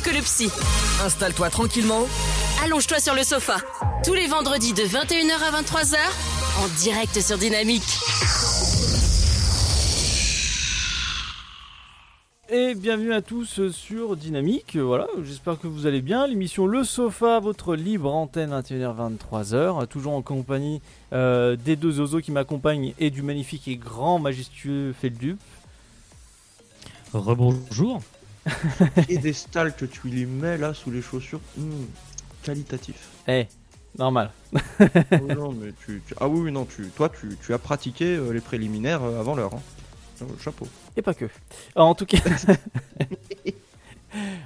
mieux que le psy. Installe-toi tranquillement. Allonge-toi sur le sofa. Tous les vendredis de 21h à 23h, en direct sur Dynamique. Et bienvenue à tous sur Dynamique. Voilà, j'espère que vous allez bien. L'émission Le Sofa, votre libre antenne 21h-23h. Toujours en compagnie euh, des deux zozos qui m'accompagnent et du magnifique et grand majestueux Feldup. Rebonjour. et des stalks que tu lui mets là sous les chaussures. Hmm, qualitatif. Eh, normal. oh non, mais tu, tu- Ah oui, non, tu, toi, tu, tu as pratiqué euh, les préliminaires euh, avant l'heure. hein. Euh, Chapeau. Et pas que. En tout cas,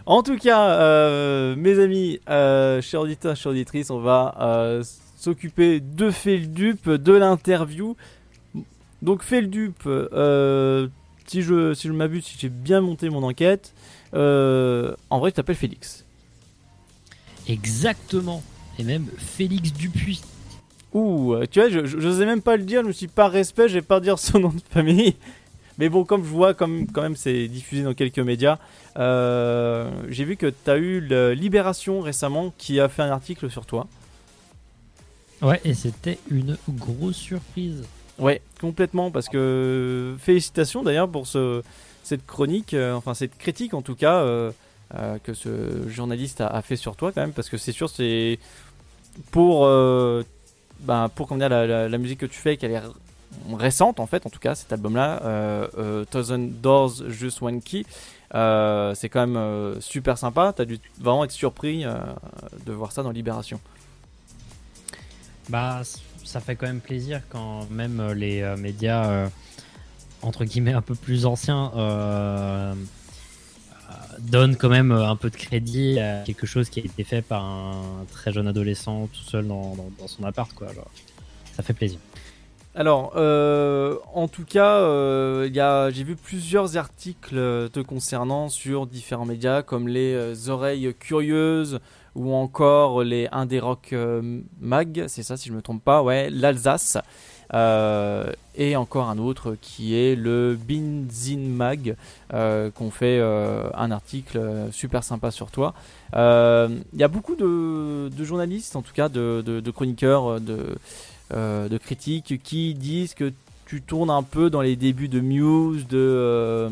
en tout cas, mes amis, chers auditeurs, chères auditrices, on va s'occuper de Feldup, de l'interview. Donc Feldup, euh, si je si je m'abuse, si j'ai bien monté mon enquête, euh, en vrai, tu t'appelles Félix. Exactement. Et même Félix Dupuis. Ouh, euh, tu vois, je n'osais même pas le dire, je me suis pas respect, je vais pas dire son nom de famille. Mais bon, comme je vois, comme quand même c'est diffusé dans quelques médias, euh, j'ai vu que tu as eu le Libération récemment qui a fait un article sur toi. Ouais, et c'était une grosse surprise. Ouais, complètement, parce que félicitations d'ailleurs pour ce, cette chronique, euh, enfin cette critique en tout cas, euh, euh, que ce journaliste a, a fait sur toi quand même, parce que c'est sûr, c'est pour, euh, ben, pour comment dire, la, la- la musique que tu fais, qu'elle est récente en fait, en tout cas, cet album-là, euh, euh, Thousand Doors Just One Key, euh, c'est quand même euh, super sympa, t'as dû vraiment être surpris euh, de voir ça dans Libération. Bah, ça fait quand même plaisir quand même euh, les euh, médias, euh, entre guillemets, un peu plus anciens, donnent quand même un peu de crédit à quelque chose qui a été fait par un très jeune adolescent tout seul dans, son appart, quoi. Genre, ça fait plaisir. Alors, en tout cas, j'ai vu plusieurs articles te concernant sur différents médias comme les Oreilles Curieuses ou encore les Indé Rock euh, Mag, c'est ça si je me trompe pas, ouais, l'Alsace. Euh, et encore un autre qui est le Binzin Mag, euh, qu'on fait euh, un article super sympa sur toi. Il y a beaucoup de, de journalistes, en tout cas de, de- de chroniqueurs, de, de critiques qui disent que tu tournes un peu dans les débuts de Muse, de,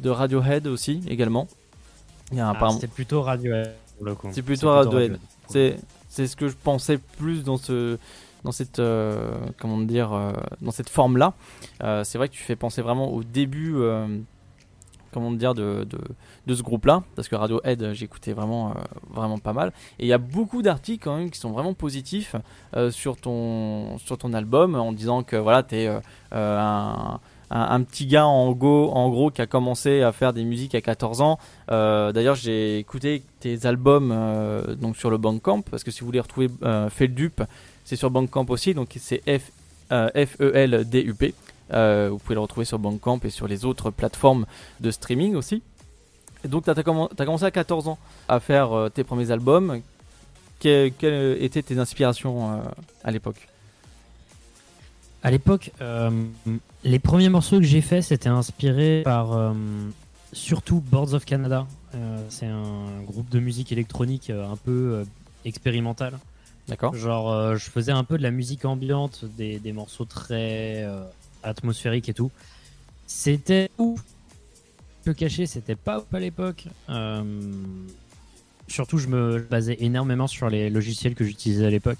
de Radiohead aussi également. Un Ah, C'était plutôt Radiohead. C'est plutôt Radiohead. c'est c'est ce que je pensais plus dans ce dans cette euh, comment dire euh, dans cette forme là. c'est vrai que tu fais penser vraiment au début euh, comment dire de, de, de ce groupe là parce que Radiohead euh, j'écoutais vraiment euh, vraiment pas mal et il y a beaucoup d'articles quand même qui sont vraiment positifs euh, sur ton sur ton album en disant que voilà t'es euh, euh, un un, petit gars en, gros qui a commencé à faire des musiques à 14 ans. Euh, D'ailleurs, j'ai écouté tes albums euh, donc sur le Bandcamp parce que si vous voulez retrouver euh, Feldup, c'est sur Bandcamp aussi. Donc c'est F euh, F E L D U P. Vous pouvez le retrouver sur Bandcamp et sur les autres plateformes de streaming aussi. Donc, tu as, commencé à 14 ans à faire tes premiers albums. Que- quelles étaient tes inspirations à l'époque? À l'époque, euh, les premiers morceaux que j'ai faits, c'était inspiré par euh, surtout Boards of Canada. Euh, c'est un groupe de musique électronique un peu expérimental. D'accord Genre, je faisais un peu de la musique ambiante, des, des morceaux très atmosphériques et tout. C'était ouf. Je peux cacher, c'était pas ouf à l'époque. Surtout, je me basais énormément sur les logiciels que j'utilisais à l'époque.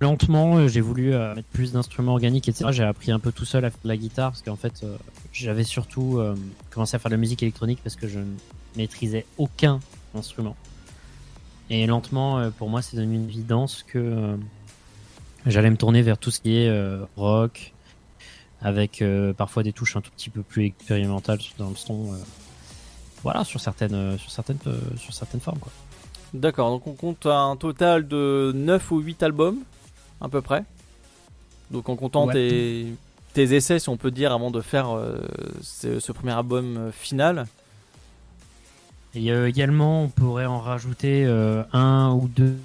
Lentement, euh, j'ai voulu euh, mettre plus d'instruments organiques, etc. J'ai appris un peu tout seul à faire de la guitare parce qu'en fait, euh, j'avais surtout commencé à faire de la musique électronique parce que je ne maîtrisais aucun instrument. Et lentement, pour moi, c'est devenu une évidence que j'allais me tourner vers tout ce qui est rock, avec parfois des touches un tout petit peu plus expérimentales dans le son. voilà, sur certaines, sur formes, quoi. D'accord, donc on compte un total de 9 ou 8 albums, à peu près. Donc en comptant Ouais. tes, tes essais, si on peut dire, avant de faire euh, ce, ce premier album euh, final. Et euh, également, on pourrait en rajouter euh, un ou deux,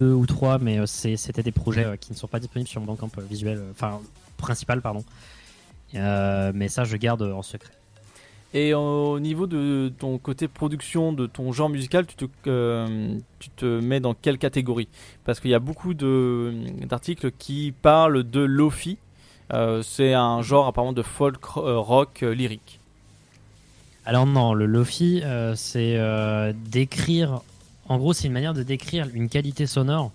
deux ou trois, mais c'était des projets qui ne sont pas disponibles sur mon Bandcamp visuel, enfin principal, pardon. Mais ça, je garde en secret. Et au niveau de ton côté production, de ton genre musical, tu te, euh, tu te mets dans quelle catégorie? Parce qu'il y a beaucoup d'articles qui parlent de lofi. Euh, c'est un genre apparemment de folk euh, rock lyrique. Alors non, le lofi, c'est décrire. En gros, c'est une manière de décrire une qualité sonore.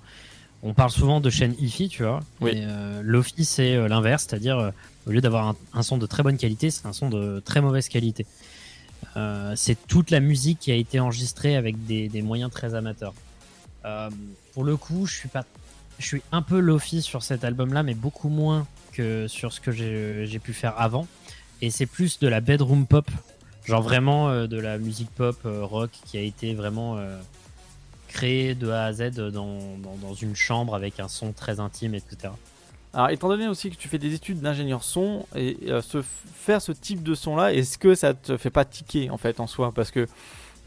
On parle souvent de chaîne hi-fi, tu vois. Oui. Euh, lofi, c'est euh, l'inverse, c'est-à-dire euh, au lieu d'avoir un, un son de très bonne qualité, c'est un son de très mauvaise qualité. C'est toute la musique qui a été enregistrée avec des, des moyens très amateurs. Pour le coup, je suis pas, je suis un peu lofi sur cet album-là, mais beaucoup moins que sur ce que j'ai pu faire avant. Et c'est plus de la bedroom pop Genre vraiment de la musique pop rock qui a été vraiment créée de A à Z dans, dans, dans une chambre avec un son très intime, etc. Alors, étant donné aussi que tu fais des études d'ingénieur son, et euh, faire ce type de son-là, est-ce que ça te fait pas tiquer en fait en soi? Parce que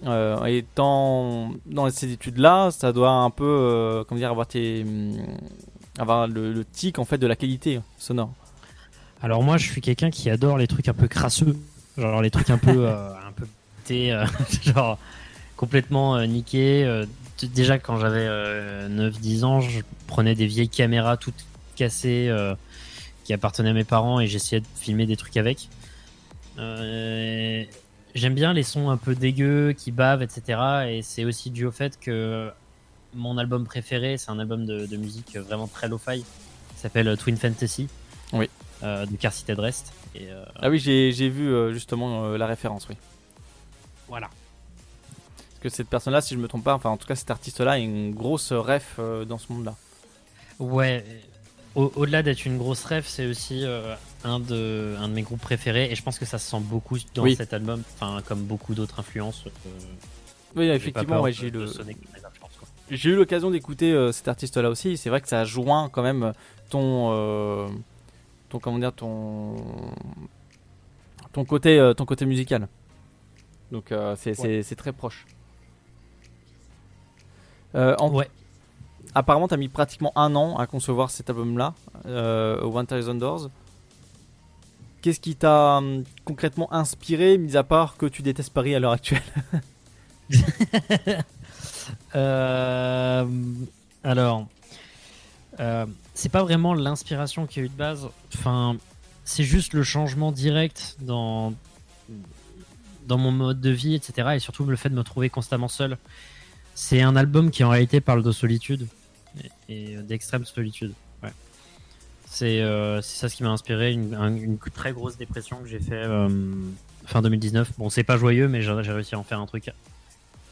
euh, étant dans ces études-là, ça doit un peu, euh, comment dire, avoir tes, hum, avoir le, le tic en fait de la qualité sonore. Alors moi, je suis quelqu'un qui adore les trucs un peu crasseux, genre les trucs un peu, euh, un peu pétés, euh, genre complètement euh, niqués. Euh, déjà quand j'avais 9-10 ans, je prenais des vieilles caméras toutes cassées euh, qui appartenaient à mes parents et j'essayais de filmer des trucs avec. Euh, J'aime bien les sons un peu dégueux qui bavent, etc. Et c'est aussi dû au fait que mon album préféré, c'est un album de, de musique vraiment très lo-fi, qui s'appelle Twin Fantasy Oui. euh, de Car City Rest. Et euh, Ah oui, j'ai vu euh, justement euh, la référence, oui. voilà. Que cette personne-là, si je me trompe pas, enfin en tout cas cet artiste-là, a une grosse ref euh, dans ce monde-là. Ouais. Au- Au-delà d'être une grosse rêve, c'est aussi euh, un, de, un de mes groupes préférés et je pense que ça se sent beaucoup dans Oui. cet album, enfin comme beaucoup d'autres influences. euh, Oui, effectivement, ouais, j'ai le, eu l'occasion d'écouter euh, cet artiste-là aussi. C'est vrai que ça joint quand même ton, euh, ton comment dire, ton, ton côté, euh, ton côté musical. Donc euh, c'est très proche. Euh, en- Ouais. Apparemment, t'as mis pratiquement un an à concevoir cet album-là, euh, One Thousand Doors. Qu'est-ce qui t'a hum, concrètement inspiré, mis à part que tu détestes Paris à l'heure actuelle Euh, alors, euh, c'est pas vraiment l'inspiration qui a eu de base. Enfin, c'est juste le changement direct dans dans mon mode de vie, etc. Et surtout le fait de me trouver constamment seul. C'est un album qui en réalité parle de solitude et, d'extrême solitude. Ouais. C'est euh, ça ce qui m'a inspiré, une, un- une très grosse dépression que j'ai fait euh, fin 2019. Bon, c'est pas joyeux, mais j'ai réussi à en faire un truc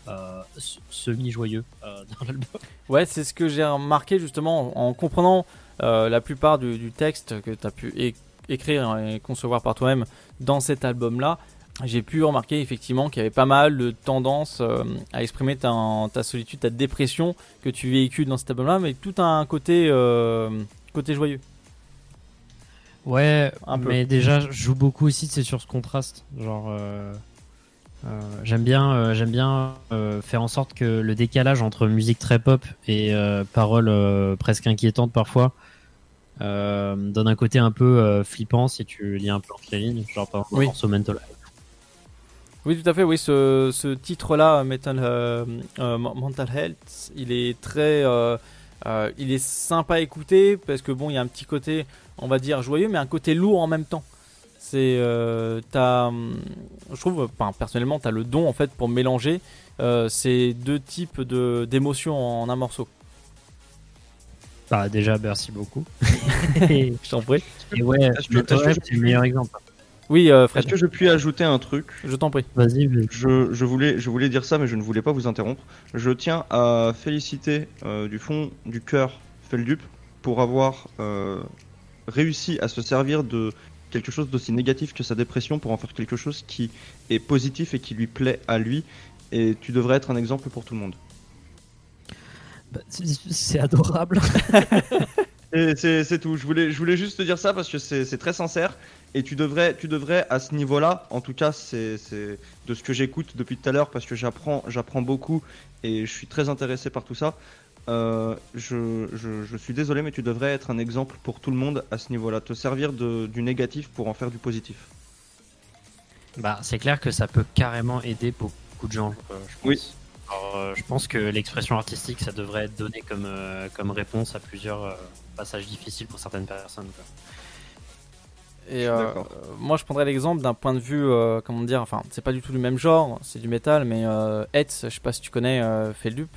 euh, semi-joyeux euh, dans l'album. Ouais, c'est ce que j'ai remarqué justement en, en comprenant la plupart du, du texte que tu as pu écrire et concevoir par toi-même dans cet album-là. J'ai pu remarquer effectivement qu'il y avait pas mal de tendances euh, à exprimer ta, ta solitude, ta dépression que tu véhicules dans cet album-là, mais tout un côté, euh, côté joyeux. Ouais, Un peu. mais déjà, je joue beaucoup aussi, c'est sur ce contraste. Genre, euh, j'aime bien, j'aime bien faire en sorte que le décalage entre musique très pop et paroles presque inquiétantes parfois donne un côté un peu flippant si tu lis un peu entre les lignes. Genre, par exemple, Oui. Mental. Oui, tout à fait. Oui, ce, ce titre-là, Mental, euh, euh, Mental Health, il est très, euh, euh, il est sympa à écouter parce que bon, il y a un petit côté, on va dire joyeux, mais un côté lourd en même temps. C'est, euh, t'as, hum, je trouve, enfin, personnellement, t'as le don en fait pour mélanger euh, ces deux types de d'émotions en un morceau. Bah, déjà, merci beaucoup. Je t'en prie. et ouais, je- c'est le meilleur exemple. Oui, euh, Fred, Est-ce que je puis ajouter un truc je t'en prie. Vas-y, vas-y. je, je voulais, je voulais dire ça, mais je ne voulais pas vous interrompre. Je tiens à féliciter euh, du fond du cœur Feldup pour avoir euh, réussi à se servir de quelque chose d'aussi négatif que sa dépression pour en faire quelque chose qui est positif et qui lui plaît à lui. Et tu devrais être un exemple pour tout le monde. Bah, c'est adorable. C'est tout. Je voulais, je voulais juste te dire ça parce que c'est très sincère. Et tu devrais, tu devrais à ce niveau-là, en tout cas, c'est de ce que j'écoute depuis tout à l'heure parce que j'apprends, j'apprends beaucoup et je suis très intéressé par tout ça. Euh, je, je, je suis désolé, mais tu devrais être un exemple pour tout le monde à ce niveau-là. Te servir de, du négatif pour en faire du positif. Bah, c'est clair que ça peut carrément aider beaucoup de gens, euh, je pense. Oui. Alors, euh, je pense que l'expression artistique, ça devrait être donné comme, euh, comme réponse à plusieurs euh, passages difficiles pour certaines personnes. quoi. Et euh, moi, je prendrais l'exemple d'un point de vue, euh, comment dire, enfin, c'est pas du tout du même genre, c'est du métal, mais euh, Hetz, je sais pas si tu connais euh, Feldup,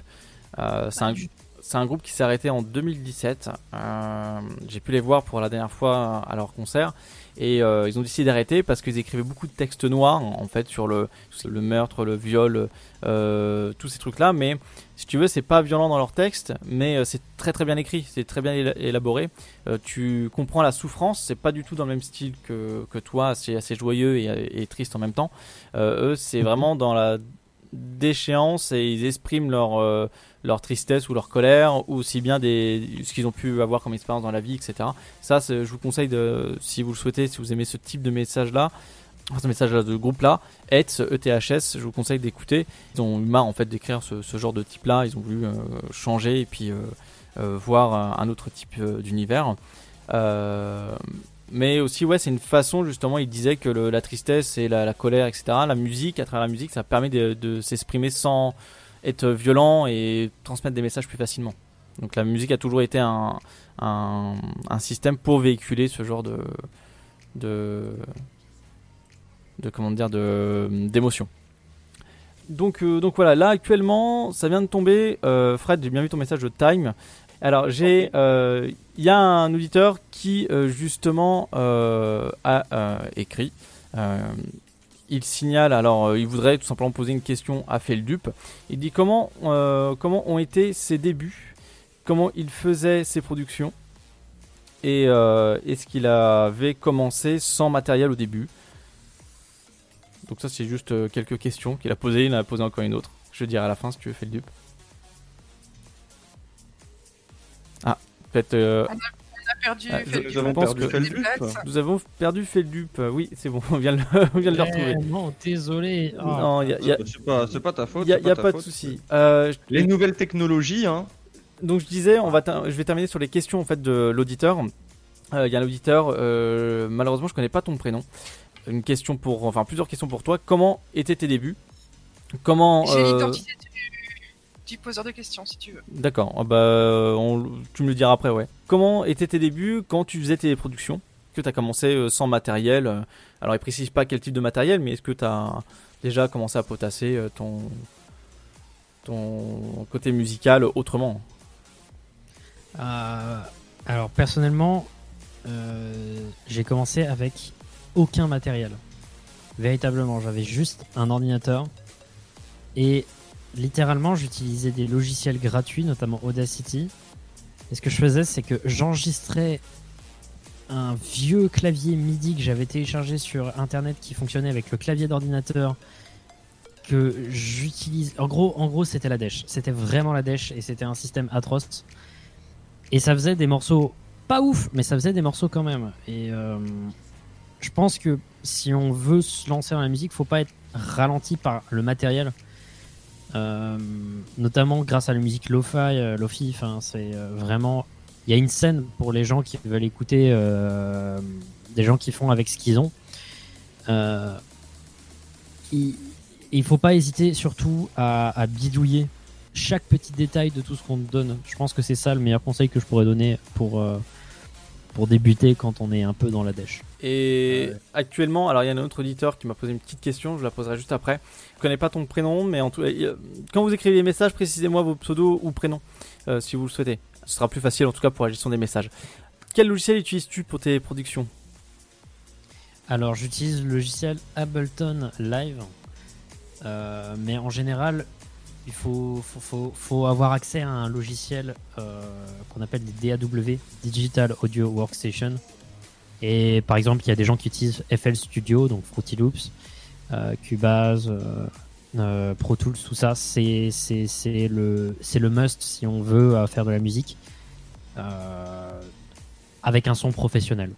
euh, c'est un, groupe qui s'est arrêté en 2017. Euh, J'ai pu les voir pour la dernière fois à leur concert. Et euh, ils ont décidé d'arrêter parce qu'ils écrivaient beaucoup de textes noirs en fait sur le, sur le meurtre, le viol, euh, tous ces trucs-là. Mais si tu veux, c'est pas violent dans leurs textes, mais euh, c'est très très bien écrit, c'est très bien éla- élaboré. Euh, tu comprends la souffrance, c'est pas du tout dans le même style que, que toi, c'est assez joyeux et, et triste en même temps. Eux, c'est vraiment dans la déchéance et ils expriment leur, leur tristesse ou leur colère, ou aussi bien des, ce qu'ils ont pu avoir comme expérience dans la vie, etc. Ça, je vous conseille, de, si vous le souhaitez, si vous aimez ce type de message-là, ce message de groupe-là, ETS, ETHS, je vous conseille d'écouter. Ils ont eu marre en fait d'écrire ce, genre de type-là, ils ont voulu euh, changer et puis euh, euh, voir un, autre type d'univers. Mais aussi, ouais, c'est une façon, justement, il disait que la tristesse et la, colère, etc., la musique, à travers la musique, ça permet de s'exprimer sans être violent et transmettre des messages plus facilement. Donc la musique a toujours été un, un, un système pour véhiculer ce genre de, de, de comment dire, de d'émotion. Donc, euh, donc voilà, là actuellement, ça vient de tomber. Euh, Fred, j'ai bien vu ton message de Time. Alors, j'ai, euh, il y a un auditeur qui euh, justement euh, a euh, écrit. Il signale, alors euh, il voudrait tout simplement poser une question à Feldup. Il dit comment, euh, comment ont été ses débuts, comment il faisait ses productions? Et euh, est-ce qu'il avait commencé sans matériel au début? Donc ça c'est juste quelques questions qu'il a posées, il en a posé encore une autre. Je dirai à la fin si tu veux Feldup. Ah, peut-être... On a perdu. Ah, je- fait je du avons pense perdu que- Feldup. nous avons perdu Feldup. Oui, c'est bon, on vient de le, on vient de le retrouver. Non, désolé. Oh. Non, il y a, y a- C'est pas, c'est pas ta faute. y a- c'est y a pas de souci. Euh, je- Les nouvelles technologies, hein. donc je disais, on va ter- je vais terminer sur les questions en fait de l'auditeur. Euh, Il y a l'auditeur, euh, malheureusement je connais pas ton prénom. Une question pour, enfin plusieurs questions pour toi. Comment étaient tes débuts? Comment J'ai euh, l'identité du... du poseur de questions si tu veux. D'accord, ah bah, on- tu me le diras après, ouais. Comment étaient tes débuts quand tu faisais tes productions? Que tu as commencé euh, sans matériel euh, Alors, il précise pas quel type de matériel, mais est-ce que tu as déjà commencé à potasser euh, ton, ton côté musical autrement? Euh, alors personnellement, euh, j'ai commencé avec aucun matériel. Véritablement, j'avais juste un ordinateur et littéralement j'utilisais des logiciels gratuits, notamment Audacity. Et ce que je faisais, c'est que j'enregistrais un vieux clavier MIDI que j'avais téléchargé sur internet qui fonctionnait avec le clavier d'ordinateur que j'utilise. En gros, en gros, c'était la dèche. C'était vraiment la dèche et c'était un système atroce. Et ça faisait des morceaux pas ouf, mais ça faisait des morceaux quand même. Et euh, je pense que si on veut se lancer dans la musique, faut pas être ralenti par le matériel. Euh, notamment grâce à la musique lo-fi, euh, lo-fi, c'est euh, vraiment. Il y a une scène pour les gens qui veulent écouter des gens qui font avec ce qu'ils ont. Il, il faut pas hésiter surtout à, bidouiller chaque petit détail de tout ce qu'on te donne. Je pense que c'est ça le meilleur conseil que je pourrais donner pour, pour débuter quand on est un peu dans la dèche. Et actuellement, alors il y a un autre auditeur qui m'a posé une petite question, je la poserai juste après. Je connais pas ton prénom, mais en tout quand vous écrivez des messages, précisez-moi vos pseudos ou prénoms, euh, si vous le souhaitez. Ce sera plus facile en tout cas pour la gestion des messages. Quel logiciel utilises-tu pour tes productions? Alors j'utilise le logiciel Ableton Live, Euh, mais en général, il faut, avoir accès à un logiciel euh, qu'on appelle des DAW, Digital Audio Workstation. Et par exemple, il y a des gens qui utilisent FL Studio, donc Fruity Loops, euh, Cubase, euh, Pro Tools, tout ça. C'est le, must si on veut faire de la musique avec un son professionnel.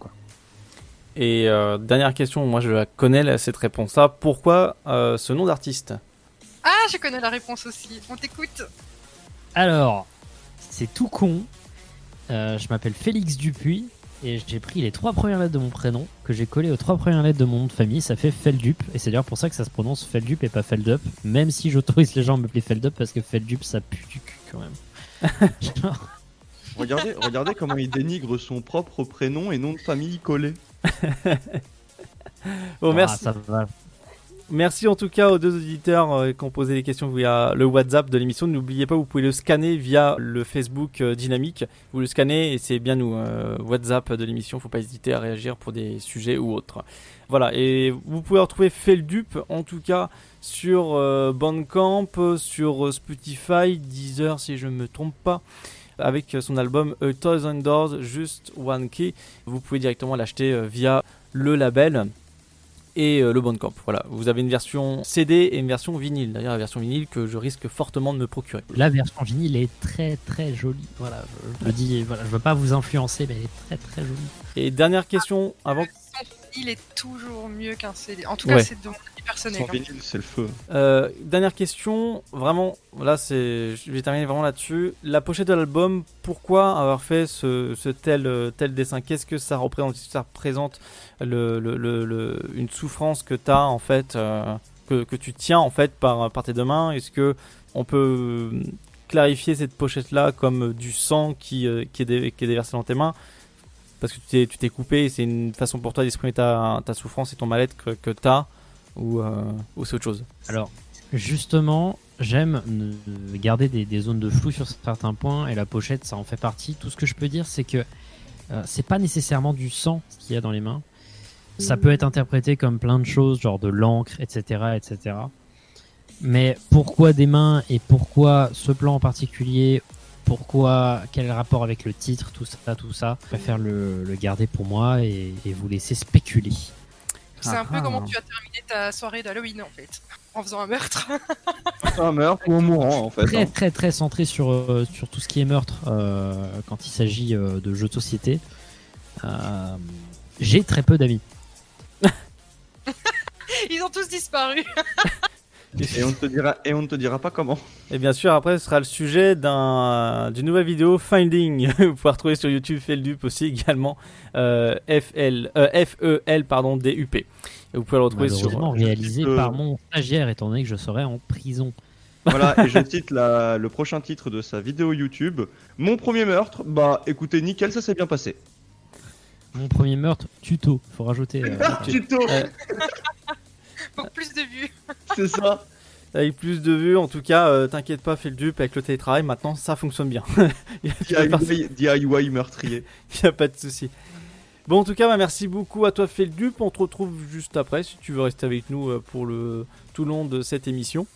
Et dernière question, moi je connais cette réponse-là. Pourquoi ce nom d'artiste? Ah, je connais la réponse aussi. On t'écoute. Alors, c'est tout con. Euh, je m'appelle Félix Dupuis et j'ai pris les trois premières lettres de mon prénom que j'ai collé aux trois premières lettres de mon nom de famille. Ça fait Feldup et c'est d'ailleurs pour ça que ça se prononce Feldup et pas Feldup. Même si j'autorise les gens à m'appeler Feldup parce que Feldup ça pue du cul quand même. Genre, Regardez, regardez comment il dénigre son propre prénom et nom de famille collé. Bon, ah, merci. ça va. Merci en tout cas aux deux auditeurs euh, qui ont posé des questions via le WhatsApp de l'émission. N'oubliez pas, vous pouvez le scanner via le Facebook euh, dynamique. Vous le scannez et c'est bien nous, euh, WhatsApp de l'émission. Faut pas hésiter à réagir pour des sujets ou autres. Voilà, et vous pouvez retrouver Feldup en tout cas sur Bandcamp, sur Spotify, Deezer si je ne me trompe pas. Avec son album A Thousand Doors, Just One Key. Vous pouvez directement l'acheter via le label et euh, le Bandcamp. Voilà, vous avez une version CD et une version vinyle. D'ailleurs, la version vinyle que je risque fortement de me procurer. La version vinyle est très très jolie. Voilà, je, dis, voilà, je veux pas vous influencer, mais elle est très très jolie. Et dernière question avant. Il est toujours mieux qu'un CD. En tout Ouais. cas, c'est de mon avis personnel. Sans hein. vinyle, c'est le feu. Euh, dernière question, vraiment, là c'est, je vais terminer vraiment là-dessus. La pochette de l'album, pourquoi avoir fait ce, ce tel, tel dessin? Qu'est-ce que ça représente? Est-ce que Ça représente le, le- le- le- une souffrance que tu as en fait, euh, que, que tu tiens en fait par, par tes deux mains? Est-ce que on peut euh, clarifier cette pochette-là comme du sang qui, euh, qui, est dé- qui est déversé dans tes mains? Parce que tu t'es, coupé et c'est une façon pour toi d'exprimer ta, ta souffrance et ton mal-être que, que tu as ou, euh, ou c'est autre chose Alors, justement, j'aime garder des, des zones de flou sur certains points et la pochette, ça en fait partie. Tout ce que je peux dire, c'est que euh, c'est pas nécessairement du sang ce qu'il y a dans les mains. Ça peut être interprété comme plein de choses, genre de l'encre, etc., etc. Mais pourquoi des mains et pourquoi ce plan en particulier Pourquoi Quel est le rapport avec le titre Tout ça, tout ça. Je préfère le, le garder pour moi et, et vous laisser spéculer. C'est un peu ah. comment tu as terminé ta soirée d'Halloween en fait. En faisant un meurtre. Un meurtre ou un mourant en fait. très hein. très très centré sur, euh, sur tout ce qui est meurtre euh, quand il s'agit euh, de jeux de société. Euh, J'ai très peu d'amis. Ils ont tous disparu. Et on ne te dira, et on ne te dira pas comment. Et bien sûr, après, ce sera le sujet d'un- d'une nouvelle vidéo Finding. Vous pouvez retrouver sur YouTube Feldup aussi également. Euh, FL, euh, F-E-L, pardon, D-U-P. Et vous pouvez le retrouver sur. Malheureusement réalisé Euh, par mon stagiaire étant donné que je serai en prison. Voilà, et je cite la- le prochain titre de sa vidéo YouTube. Mon premier meurtre, bah écoutez, nickel, ça s'est bien passé. Mon premier meurtre, tuto. Faut rajouter. euh, Tuto, Euh, Pour plus de. C'est ça. avec plus de vues, en tout cas, euh, t'inquiète pas, Feldup, avec le télétravail, maintenant ça fonctionne bien. DIY, DIY meurtrier. il y a pas de souci. Bon, en tout cas, bah, merci beaucoup à toi, Feldup. On te retrouve juste après si tu veux rester avec nous euh, pour le tout le long de cette émission.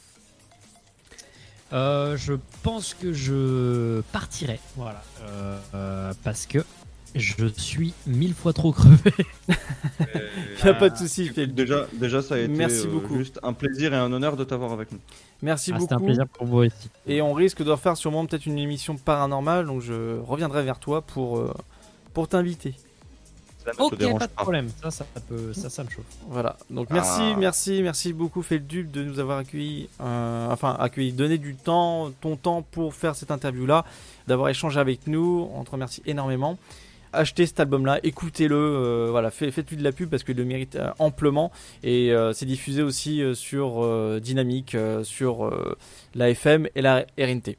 Euh, je pense que je partirai. Voilà. Euh, euh, parce que je suis mille fois trop crevé. Il n'y a pas de souci, Feldup. Déjà, déjà, ça a été Merci euh, beaucoup. juste un plaisir et un honneur de t'avoir avec nous. Merci Ah, beaucoup. C'était un plaisir pour vous aussi. Et on risque de refaire sûrement peut-être une émission paranormale, donc je reviendrai vers toi pour, euh, pour t'inviter. Ok, pas de problème. Ça, ça, peut, ça, ça me chauffe. Voilà. Donc merci, Ah. merci, merci beaucoup Feldup de nous avoir accueillis, euh, enfin accueillis, donner du temps, ton temps pour faire cette interview-là, d'avoir échangé avec nous. On te remercie énormément. Achetez cet album-là, écoutez-le, euh, voilà, fait- faites-lui de la pub parce qu'il le mérite euh, amplement et euh, c'est diffusé aussi euh, sur euh, Dynamique, euh, sur euh, la FM et la RNT.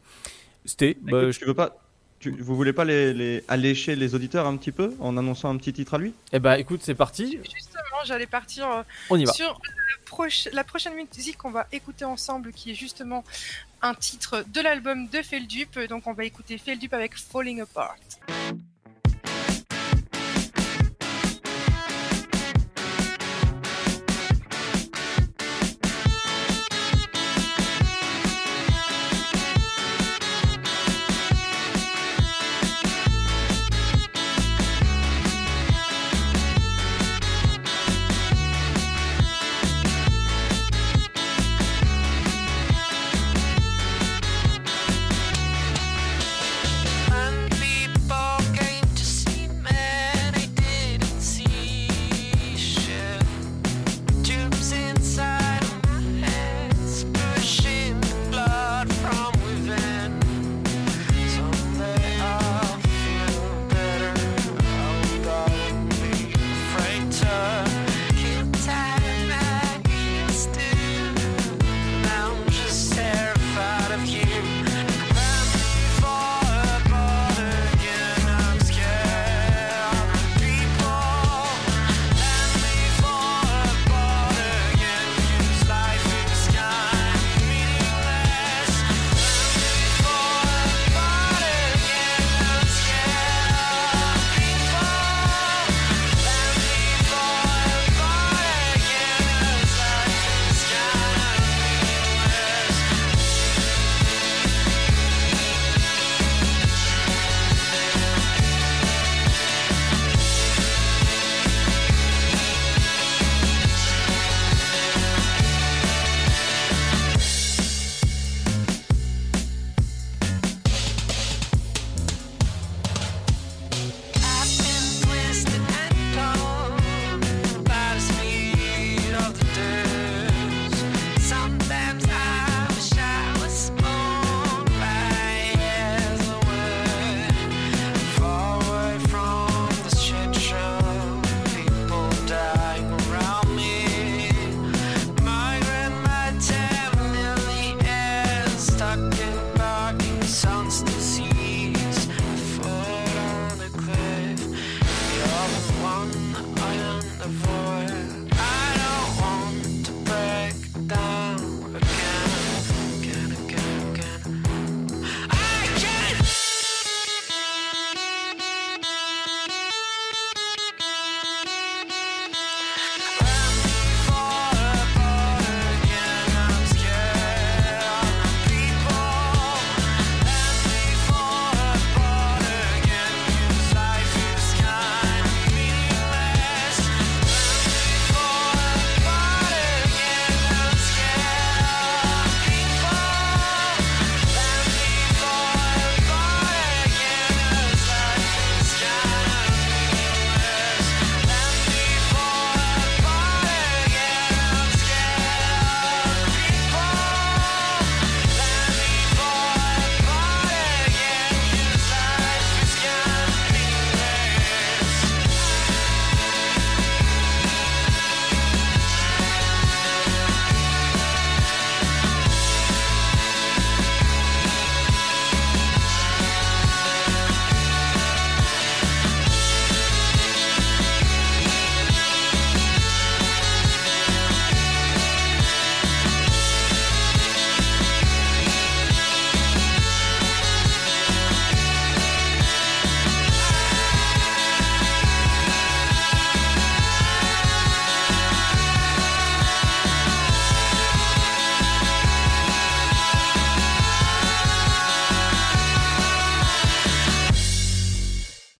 C'était, bah, je- tu veux pas, tu- vous voulez pas les, les allécher les auditeurs un petit peu en annonçant un petit titre à lui? Eh ben écoute, c'est parti, Justement, j'allais partir euh, on y va. sur la, proche- la prochaine musique qu'on va écouter ensemble, qui est justement un titre de l'album de Feldup. Donc, on va écouter Feldup avec Falling Apart.